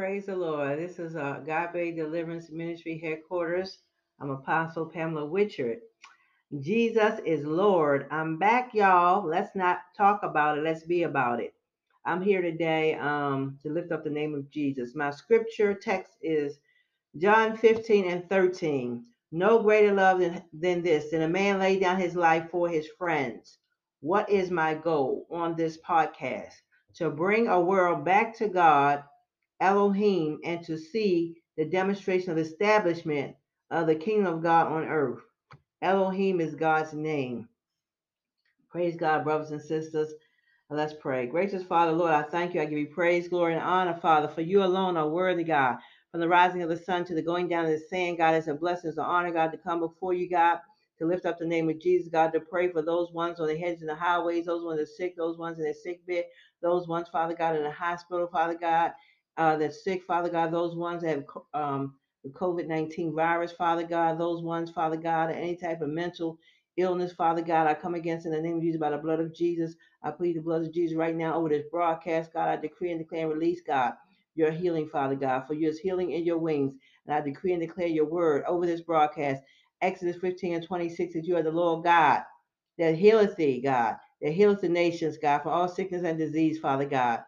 Praise the Lord. This is uh, Bay Deliverance Ministry headquarters. I'm Apostle Pamela Witchard. Jesus is Lord. I'm back, y'all. Let's not talk about it. Let's be about it. I'm here today um, to lift up the name of Jesus. My scripture text is John 15 and 13. No greater love than, than this, than a man lay down his life for his friends. What is my goal on this podcast? To bring a world back to God, Elohim, and to see the demonstration of establishment of the kingdom of God on earth. Elohim is God's name. Praise God, brothers and sisters. Let's pray. Gracious Father, Lord, I thank you. I give you praise, glory, and honor, Father, for you alone are worthy, God. From the rising of the sun to the going down of the sand, God, it's a blessing, it's an honor, God, to come before you, God, to lift up the name of Jesus, God, to pray for those ones on the heads and the highways, those ones that are sick, those ones in their sick bed, those ones, Father God, in the hospital, Father God, uh, that's sick, Father God, those ones that have um, the COVID 19 virus, Father God, those ones, Father God, any type of mental illness, Father God, I come against in the name of Jesus by the blood of Jesus. I plead the blood of Jesus right now over this broadcast, God. I decree and declare and release, God, your healing, Father God, for your healing in your wings. And I decree and declare your word over this broadcast. Exodus 15 and 26 that you are the Lord God that healeth thee, God, that healeth the nations, God, for all sickness and disease, Father God.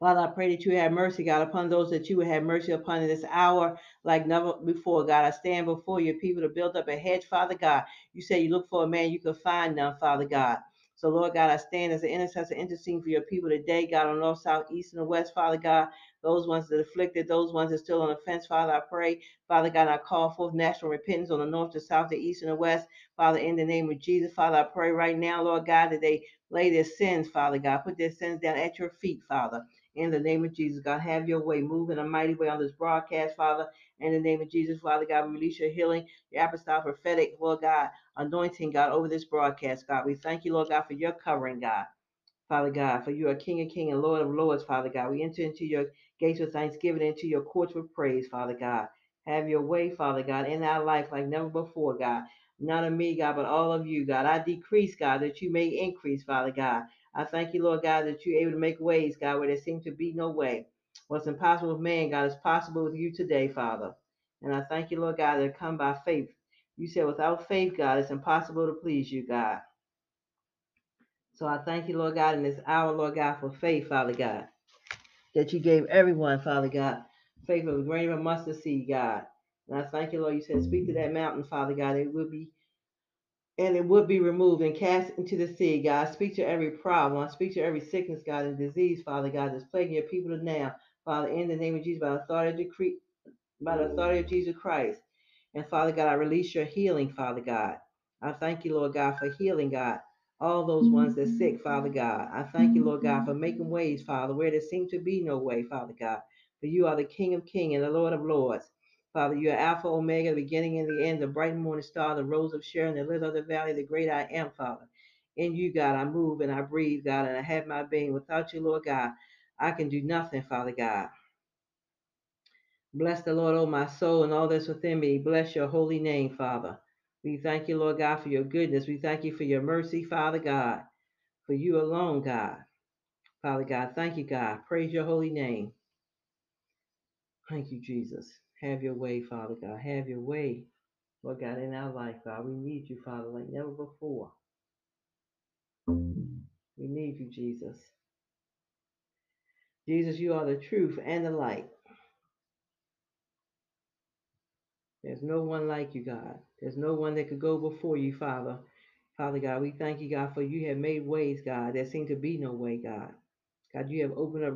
Father, I pray that you have mercy, God, upon those that you would have mercy upon in this hour like never before, God. I stand before your people to build up a hedge, Father God. You say you look for a man, you can find none, Father God. So, Lord God, I stand as an intercessor interceding for your people today, God, on north, south, east, and the west, Father God. Those ones that are afflicted, those ones that are still on the fence, Father, I pray, Father God, I call forth national repentance on the north, the south, the east, and the west, Father, in the name of Jesus, Father, I pray right now, Lord God, that they lay their sins, Father God, put their sins down at your feet, Father. In the name of Jesus, God, have your way. Move in a mighty way on this broadcast, Father. In the name of Jesus, Father God, we release your healing, your apostolic, prophetic, Lord God, anointing, God, over this broadcast, God. We thank you, Lord God, for your covering, God. Father God, for you are King of Kings and Lord of Lords, Father God. We enter into your gates with thanksgiving, into your courts with praise, Father God. Have your way, Father God, in our life like never before, God. None of me, God, but all of you, God. I decrease, God, that you may increase, Father God. I thank you, Lord God, that you're able to make ways, God, where there seems to be no way. What's impossible with man, God, is possible with you today, Father. And I thank you, Lord God, that come by faith. You said without faith, God, it's impossible to please you, God. So I thank you, Lord God, in this hour, Lord God, for faith, Father God, that you gave everyone, Father God, faith of a grain of mustard seed, God. And I thank you, Lord, you said, speak to that mountain, Father God, it will be and it would be removed and cast into the sea, God. Speak to every problem. I speak to every sickness, God, and disease, Father God, that's plaguing your people now. Father, in the name of Jesus, by the authority of, decree, by the authority of Jesus Christ. And Father God, I release your healing, Father God. I thank you, Lord God, for healing, God. All those ones that sick, Father God. I thank you, Lord God, for making ways, Father, where there seemed to be no way, Father God. For you are the King of kings and the Lord of lords. Father, you are Alpha, Omega, the beginning and the end, the bright morning star, the rose of Sharon, the lily of the valley, the great I am, Father. In you, God, I move and I breathe, God, and I have my being. Without you, Lord God, I can do nothing, Father God. Bless the Lord, O my soul, and all that's within me. Bless your holy name, Father. We thank you, Lord God, for your goodness. We thank you for your mercy, Father God, for you alone, God. Father God, thank you, God. Praise your holy name. Thank you, Jesus. Have your way, Father God. Have your way, Lord God, in our life, God. We need you, Father, like never before. We need you, Jesus. Jesus, you are the truth and the light. There's no one like you, God. There's no one that could go before you, Father. Father God, we thank you, God, for you have made ways, God. There seem to be no way, God. God, you have opened up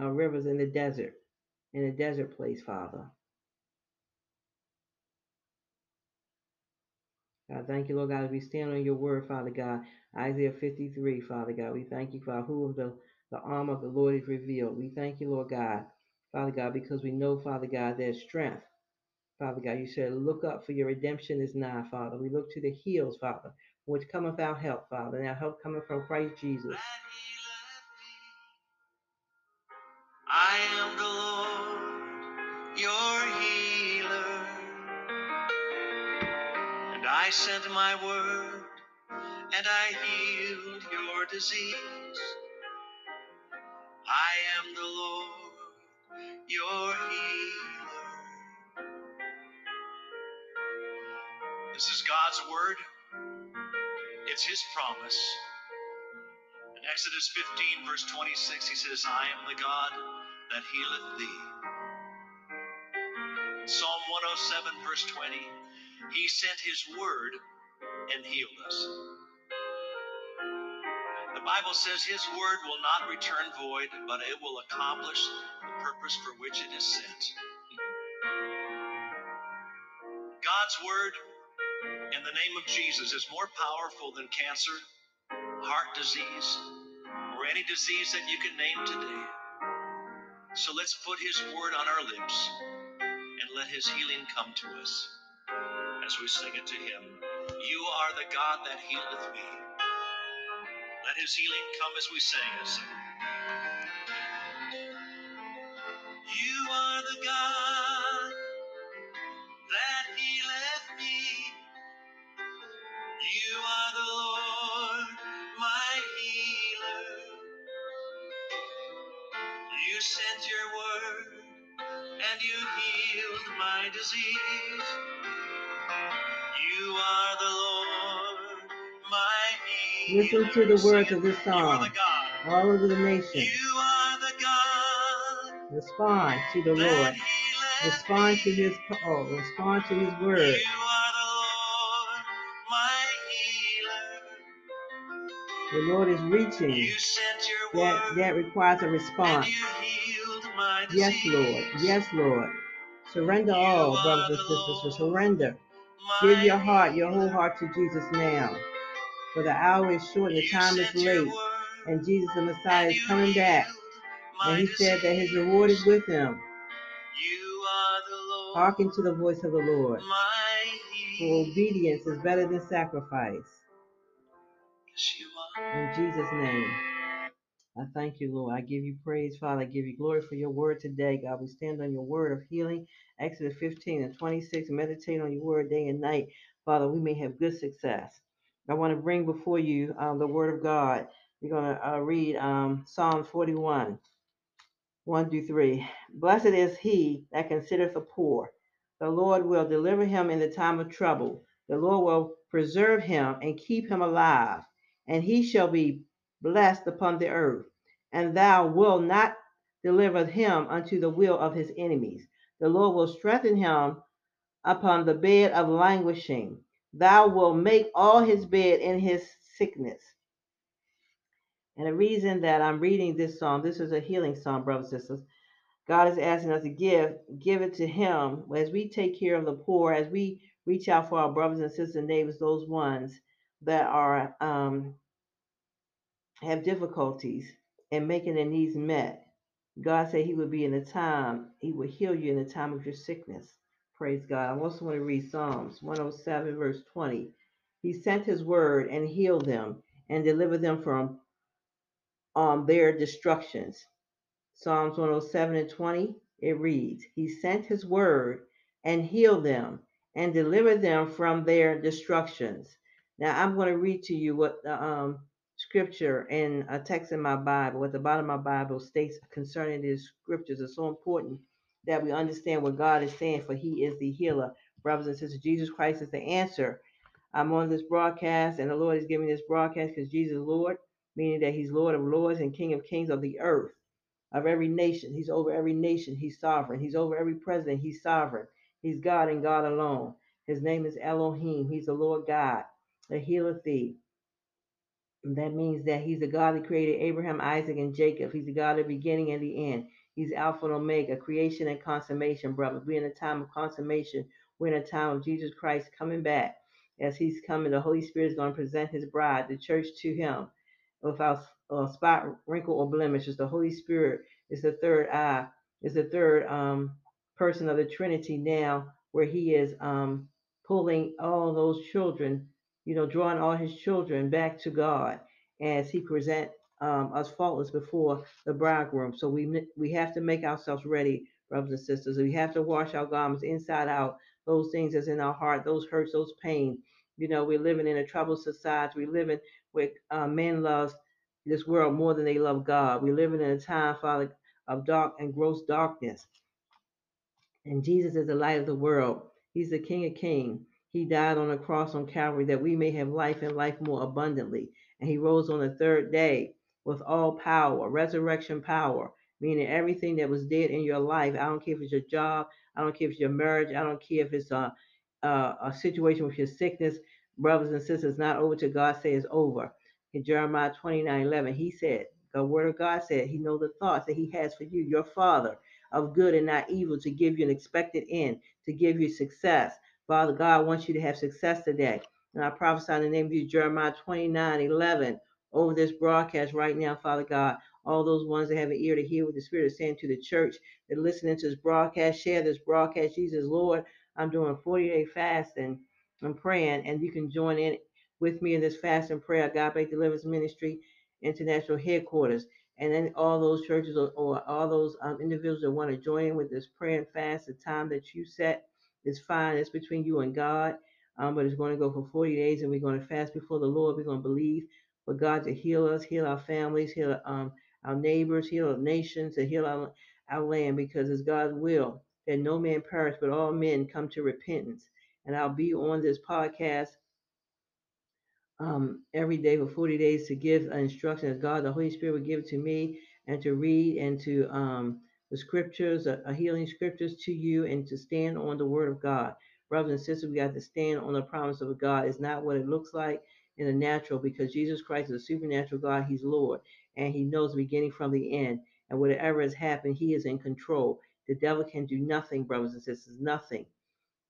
uh, rivers in the desert, in a desert place, Father. God, thank you, Lord God, as we stand on your word, Father God. Isaiah 53, Father God. We thank you, for who of the, the arm of the Lord is revealed. We thank you, Lord God, Father God, because we know, Father God, there's strength. Father God, you said, look up for your redemption is nigh, Father. We look to the hills, Father, which cometh our help, Father, and our help coming from Christ Jesus. I am the Lord, your I sent my word, and I healed your disease. I am the Lord your healer. This is God's word. It's his promise. In Exodus 15, verse 26, he says, I am the God that healeth thee. Psalm 107, verse 20, he sent his word and healed us. The Bible says his word will not return void, but it will accomplish the purpose for which it is sent. God's word in the name of Jesus is more powerful than cancer, heart disease, or any disease that you can name today. So let's put His word on our lips and let His healing come to us as we sing it to Him. You are the God that healeth me. Let His healing come as we sing it. You are the God that healeth me. You are the Lord, my healer. You sent your word and you healed my disease. Listen to the words of this song all over the nation. You are the God Respond to the Lord. Respond to his call. Respond to his You word. are the Lord, my healer. The Lord is reaching. You sent your That that requires a response. you healed my Yes, Lord. Yes, Lord. Surrender all, brothers and sisters. Surrender. Give your heart, your whole heart to Jesus now. For the hour is short and the time is late. And Jesus the Messiah is coming back. And he said that his reward is with him. You are the Lord, Hearken to the voice of the Lord. For obedience is better than sacrifice. Yes, you are. In Jesus' name. I thank you, Lord. I give you praise, Father. I give you glory for your word today. God, we stand on your word of healing. Exodus 15 and 26. Meditate on your word day and night. Father, we may have good success. I want to bring before you um, the word of God. We're going to uh, read um, Psalm 41. 1 through 3. Blessed is he that considereth the poor. The Lord will deliver him in the time of trouble. The Lord will preserve him and keep him alive, and he shall be blessed upon the earth. And thou wilt not deliver him unto the will of his enemies. The Lord will strengthen him upon the bed of languishing. Thou wilt make all his bed in his sickness. And the reason that I'm reading this psalm, this is a healing psalm, brothers and sisters God is asking us to give, give it to Him as we take care of the poor, as we reach out for our brothers and sisters and neighbors, those ones that are um, have difficulties in making their needs met. God said He would be in the time, He would heal you in the time of your sickness. Praise God. I also want to read Psalms 107, verse 20. He sent His word and healed them and delivered them from um, their destructions. Psalms 107 and 20, it reads, He sent His word and healed them and delivered them from their destructions. Now, I'm going to read to you what um, scripture in a text in my Bible, at the bottom of my Bible, states concerning these scriptures. It's so important that we understand what God is saying, for He is the healer. Brothers and sisters, Jesus Christ is the answer. I'm on this broadcast, and the Lord is giving this broadcast because Jesus is Lord, meaning that He's Lord of lords and King of kings of the earth of every nation. He's over every nation. He's sovereign. He's over every president. He's sovereign. He's God and God alone. His name is Elohim. He's the Lord God, the healer thee. That means that he's the God that created Abraham, Isaac, and Jacob. He's the God of the beginning and the end. He's Alpha and Omega, creation and consummation, brother. We're in a time of consummation. We're in a time of Jesus Christ coming back. As he's coming, the Holy Spirit is going to present his bride, the church, to him without uh, spot, wrinkle, or blemish. It's the Holy Spirit. It's the third eye. It's the third um, person of the Trinity now, where He is um, pulling all those children, you know, drawing all His children back to God as He present um, us faultless before the bridegroom. So we we have to make ourselves ready, brothers and sisters. We have to wash our garments inside out. Those things that's in our heart, those hurts, those pain. You know, we're living in a troubled society. We're living where uh, men love this world more than they love God. We're living in a time, Father, of dark and gross darkness. And Jesus is the light of the world. He's the King of Kings. He died on a cross on Calvary that we may have life and life more abundantly. And he rose on the third day with all power, resurrection power, meaning everything that was dead in your life. I don't care if it's your job, I don't care if it's your marriage, I don't care if it's a, a, a situation with your sickness, brothers and sisters, not over to God say it's over. In Jeremiah 29 11, he said, the word of God said, He knows the thoughts that He has for you, your Father of good and not evil, to give you an expected end, to give you success. Father God wants you to have success today. And I prophesy in the name of you, Jeremiah 29 11, over this broadcast right now, Father God. All those ones that have an ear to hear what the Spirit is saying to the church that listening to this broadcast, share this broadcast. Jesus, Lord, I'm doing a 40 day fast and I'm praying, and you can join in with me in this fast and prayer, God Make Deliverance Ministry International Headquarters and then all those churches or, or all those um, individuals that want to join in with this prayer and fast, the time that you set is fine. It's between you and God. Um, but it's going to go for 40 days, and we're going to fast before the Lord. We're going to believe for God to heal us, heal our families, heal um, our neighbors, heal our nations, and heal our, our land, because it's God's will that no man perish, but all men come to repentance. And I'll be on this podcast um, every day for 40 days to give an instruction as God, the Holy Spirit, would give to me and to read and to um, the scriptures, a, a uh, healing scriptures to you, and to stand on the word of God. Brothers and sisters, we got to stand on the promise of God. It's not what it looks like in the natural because Jesus Christ is a supernatural God. He's Lord and He knows the beginning from the end. And whatever has happened, He is in control. The devil can do nothing, brothers and sisters, nothing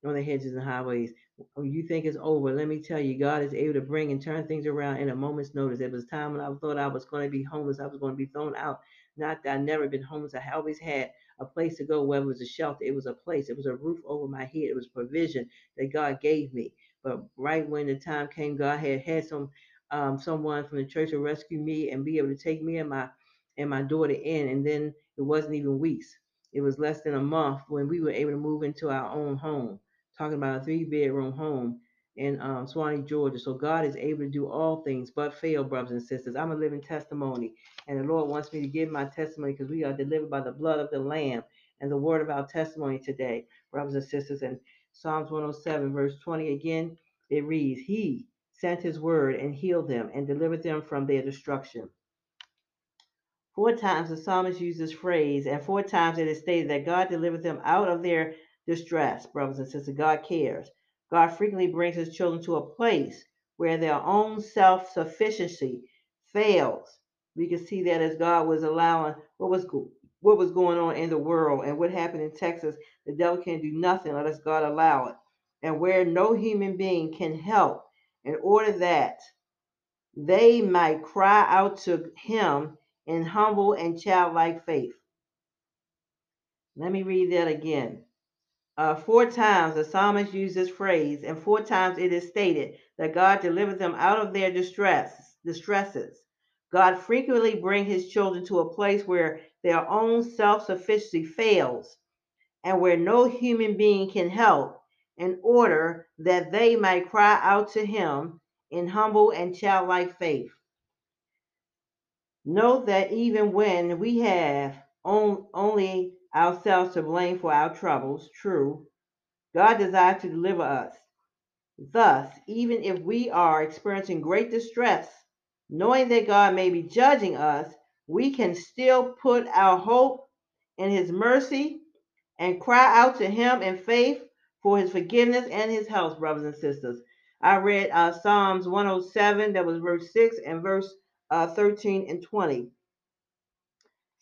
on the hedges and highways. When you think it's over, let me tell you, God is able to bring and turn things around in a moment's notice. There was a time when I thought I was going to be homeless, I was going to be thrown out. Not that I've never been homeless. I always had a place to go, whether it was a shelter, it was a place, it was a roof over my head, it was provision that God gave me. But right when the time came, God had had some um, someone from the church to rescue me and be able to take me and my and my daughter in, and then it wasn't even weeks. It was less than a month when we were able to move into our own home talking about a three bedroom home in um, Suwanee, Georgia. So God is able to do all things but fail, brothers and sisters. I'm a living testimony, and the Lord wants me to give my testimony because we are delivered by the blood of the Lamb and the word of our testimony today, brothers and sisters. And Psalms 107, verse 20 again, it reads, He sent His word and healed them and delivered them from their destruction. Four times the psalmist used this phrase, and four times it is stated that God delivered them out of their distress, brothers and sisters. God cares. God frequently brings his children to a place where their own self sufficiency fails. We can see that as God was allowing what was what was going on in the world and what happened in Texas. The devil can't do nothing unless God allow it. And where no human being can help, in order that they might cry out to him in humble and childlike faith. Let me read that again. Uh, four times the psalmist used this phrase, and four times it is stated that God delivered them out of their distress, distresses. God frequently brings his children to a place where their own self-sufficiency fails and where no human being can help in order that they might cry out to him in humble and childlike faith. Note that even when we have on, only ourselves to blame for our troubles, true, God desires to deliver us. Thus, even if we are experiencing great distress, knowing that God may be judging us, we can still put our hope in His mercy and cry out to Him in faith for His forgiveness and His help, brothers and sisters. I read uh, Psalms 107, that was verse 6, and verse uh, 13 and 20.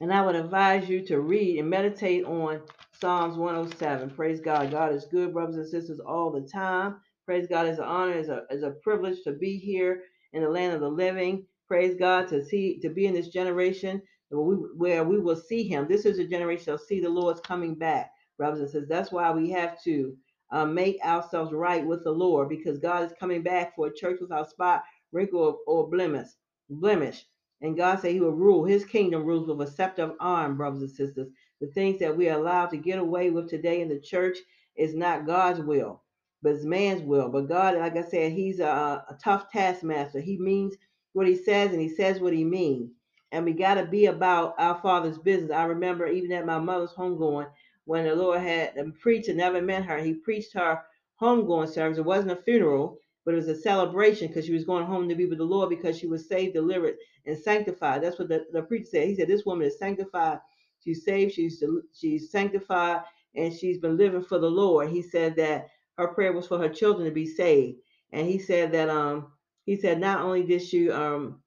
And I would advise you to read and meditate on Psalms 107. Praise God. God is good, brothers and sisters, all the time. Praise God. It's an honor, it's a, it's a privilege to be here in the land of the living. Praise God to see to be in this generation where we, where we will see Him. This is a generation that will see the Lord's coming back, brothers and sisters. That's why we have to uh, make ourselves right with the Lord because God is coming back for a church without spot, wrinkle, or blemish. Blemish. And God said He will rule. His kingdom rules with a scepter of iron, brothers and sisters. The things that we are allowed to get away with today in the church is not God's will, but it's man's will. But God, like I said, He's a, a tough taskmaster. He means what He says, and He says what He means. and we got to be about our Father's business. I remember even at my mother's homegoing, when the Lord had the preacher never met her, he preached her homegoing service. It wasn't a funeral, but it was a celebration because she was going home to be with the Lord because she was saved, delivered, and sanctified. That's what the, the preacher said. He said, This woman is sanctified. She's saved, she's she's sanctified, and she's been living for the Lord. He said that her prayer was for her children to be saved. And he said that um he said not only did she um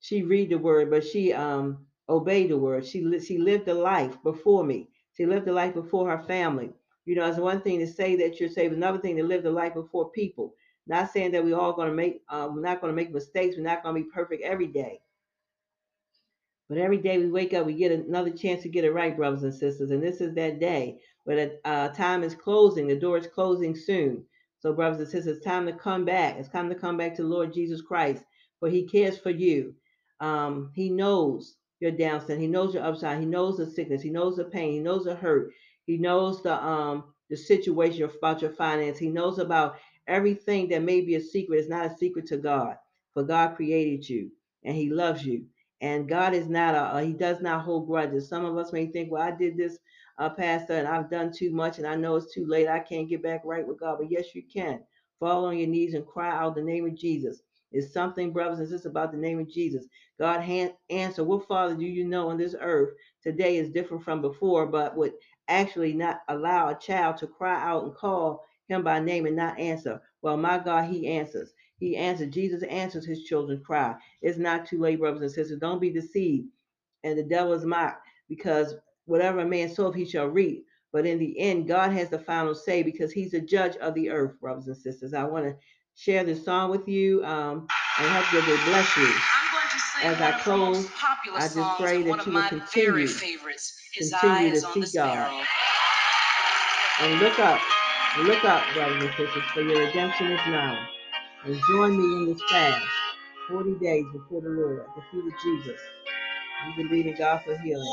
she read the word, but she um obeyed the word. She she lived a life before me. She lived a life before her family. You know, it's one thing to say that you're saved, another thing to live the life before people. Not saying that we're all going to make, uh, we're not going to make mistakes. We're not going to be perfect every day. But every day we wake up, we get another chance to get it right, brothers and sisters. And this is that day. But the uh, time is closing. The door is closing soon. So, brothers and sisters, it's time to come back. It's time to come back to Lord Jesus Christ, for He cares for you. Um, he knows your downside. He knows your upside. He knows the sickness. He knows the pain. He knows the hurt. He knows the um the situation about your finance. He knows about everything that may be a secret. is not a secret to God, for God created you and He loves you. And God is not a He does not hold grudges. Some of us may think, well, I did this, uh, Pastor, and I've done too much, and I know it's too late. I can't get back right with God. But yes, you can. Fall on your knees and cry out the name of Jesus. It's something, brothers and sisters, about the name of Jesus. God answer, what father do you know on this earth today is different from before, but would actually not allow a child to cry out and call him by name and not answer? Well, my God, he answers. He answers. Jesus answers his children's cry. It's not too late, brothers and sisters. Don't be deceived. And the devil is mocked because whatever a man soweth, he shall reap. But in the end, God has the final say because he's the judge of the earth, brothers and sisters. I want to share this song with you um, and hope that they bless you. As I close, I just pray that you will continue, continue to see God. And look up, look up, brothers and sisters, for your redemption is now. And join me in this fast, 40 days before the Lord, the feet of Jesus. You believe in God for healing.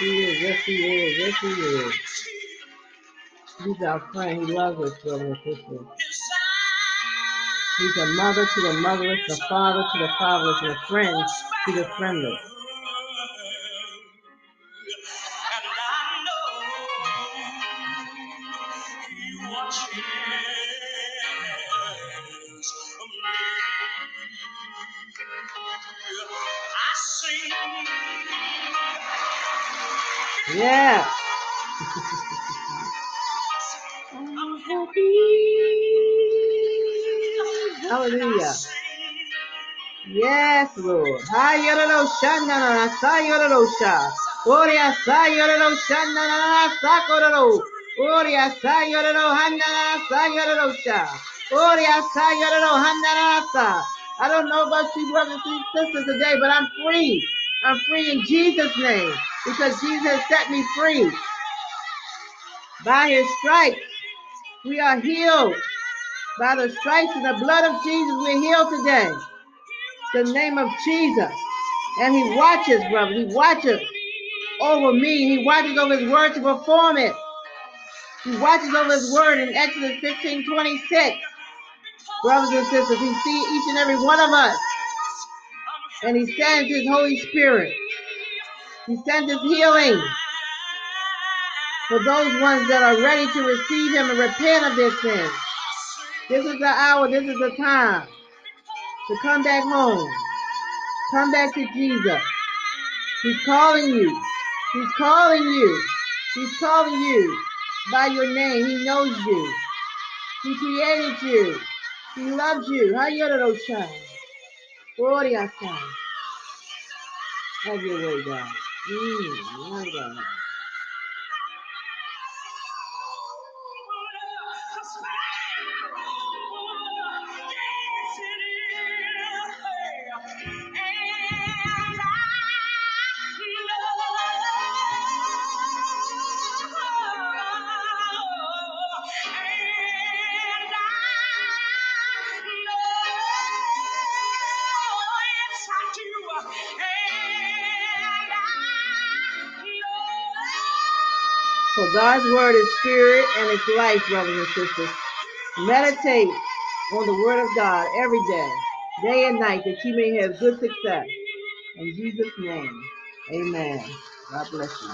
Yes, he is. Yes, he is. Yes, he is. He's our friend. He loves us, brother and sister. He's a mother to the motherless, a father to the fatherless, and a friend to the friendless. I don't know about you brothers and sisters today, but I'm free. I'm free in Jesus' name because Jesus set me free. By his stripes, we are healed. By the stripes and the blood of Jesus, we're healed today. The name of Jesus. And he watches, brother. He watches over me. He watches over his word to perform it. He watches over his word in Exodus 15 26. Brothers and sisters, he sees each and every one of us. And he sends his Holy Spirit. He sends his healing for those ones that are ready to receive him and repent of their sins. This is the hour, this is the time to come back home. Come back to Jesus. He's calling you. He's calling you. He's calling you by your name. He knows you. He created you. He loves you. Hayarosha. Gloria Have your way, God. Mm, my God. God's word is spirit and it's life, brothers and sisters. Meditate on the word of God every day, day and night, that you may have good success. In Jesus' name, amen. God bless you.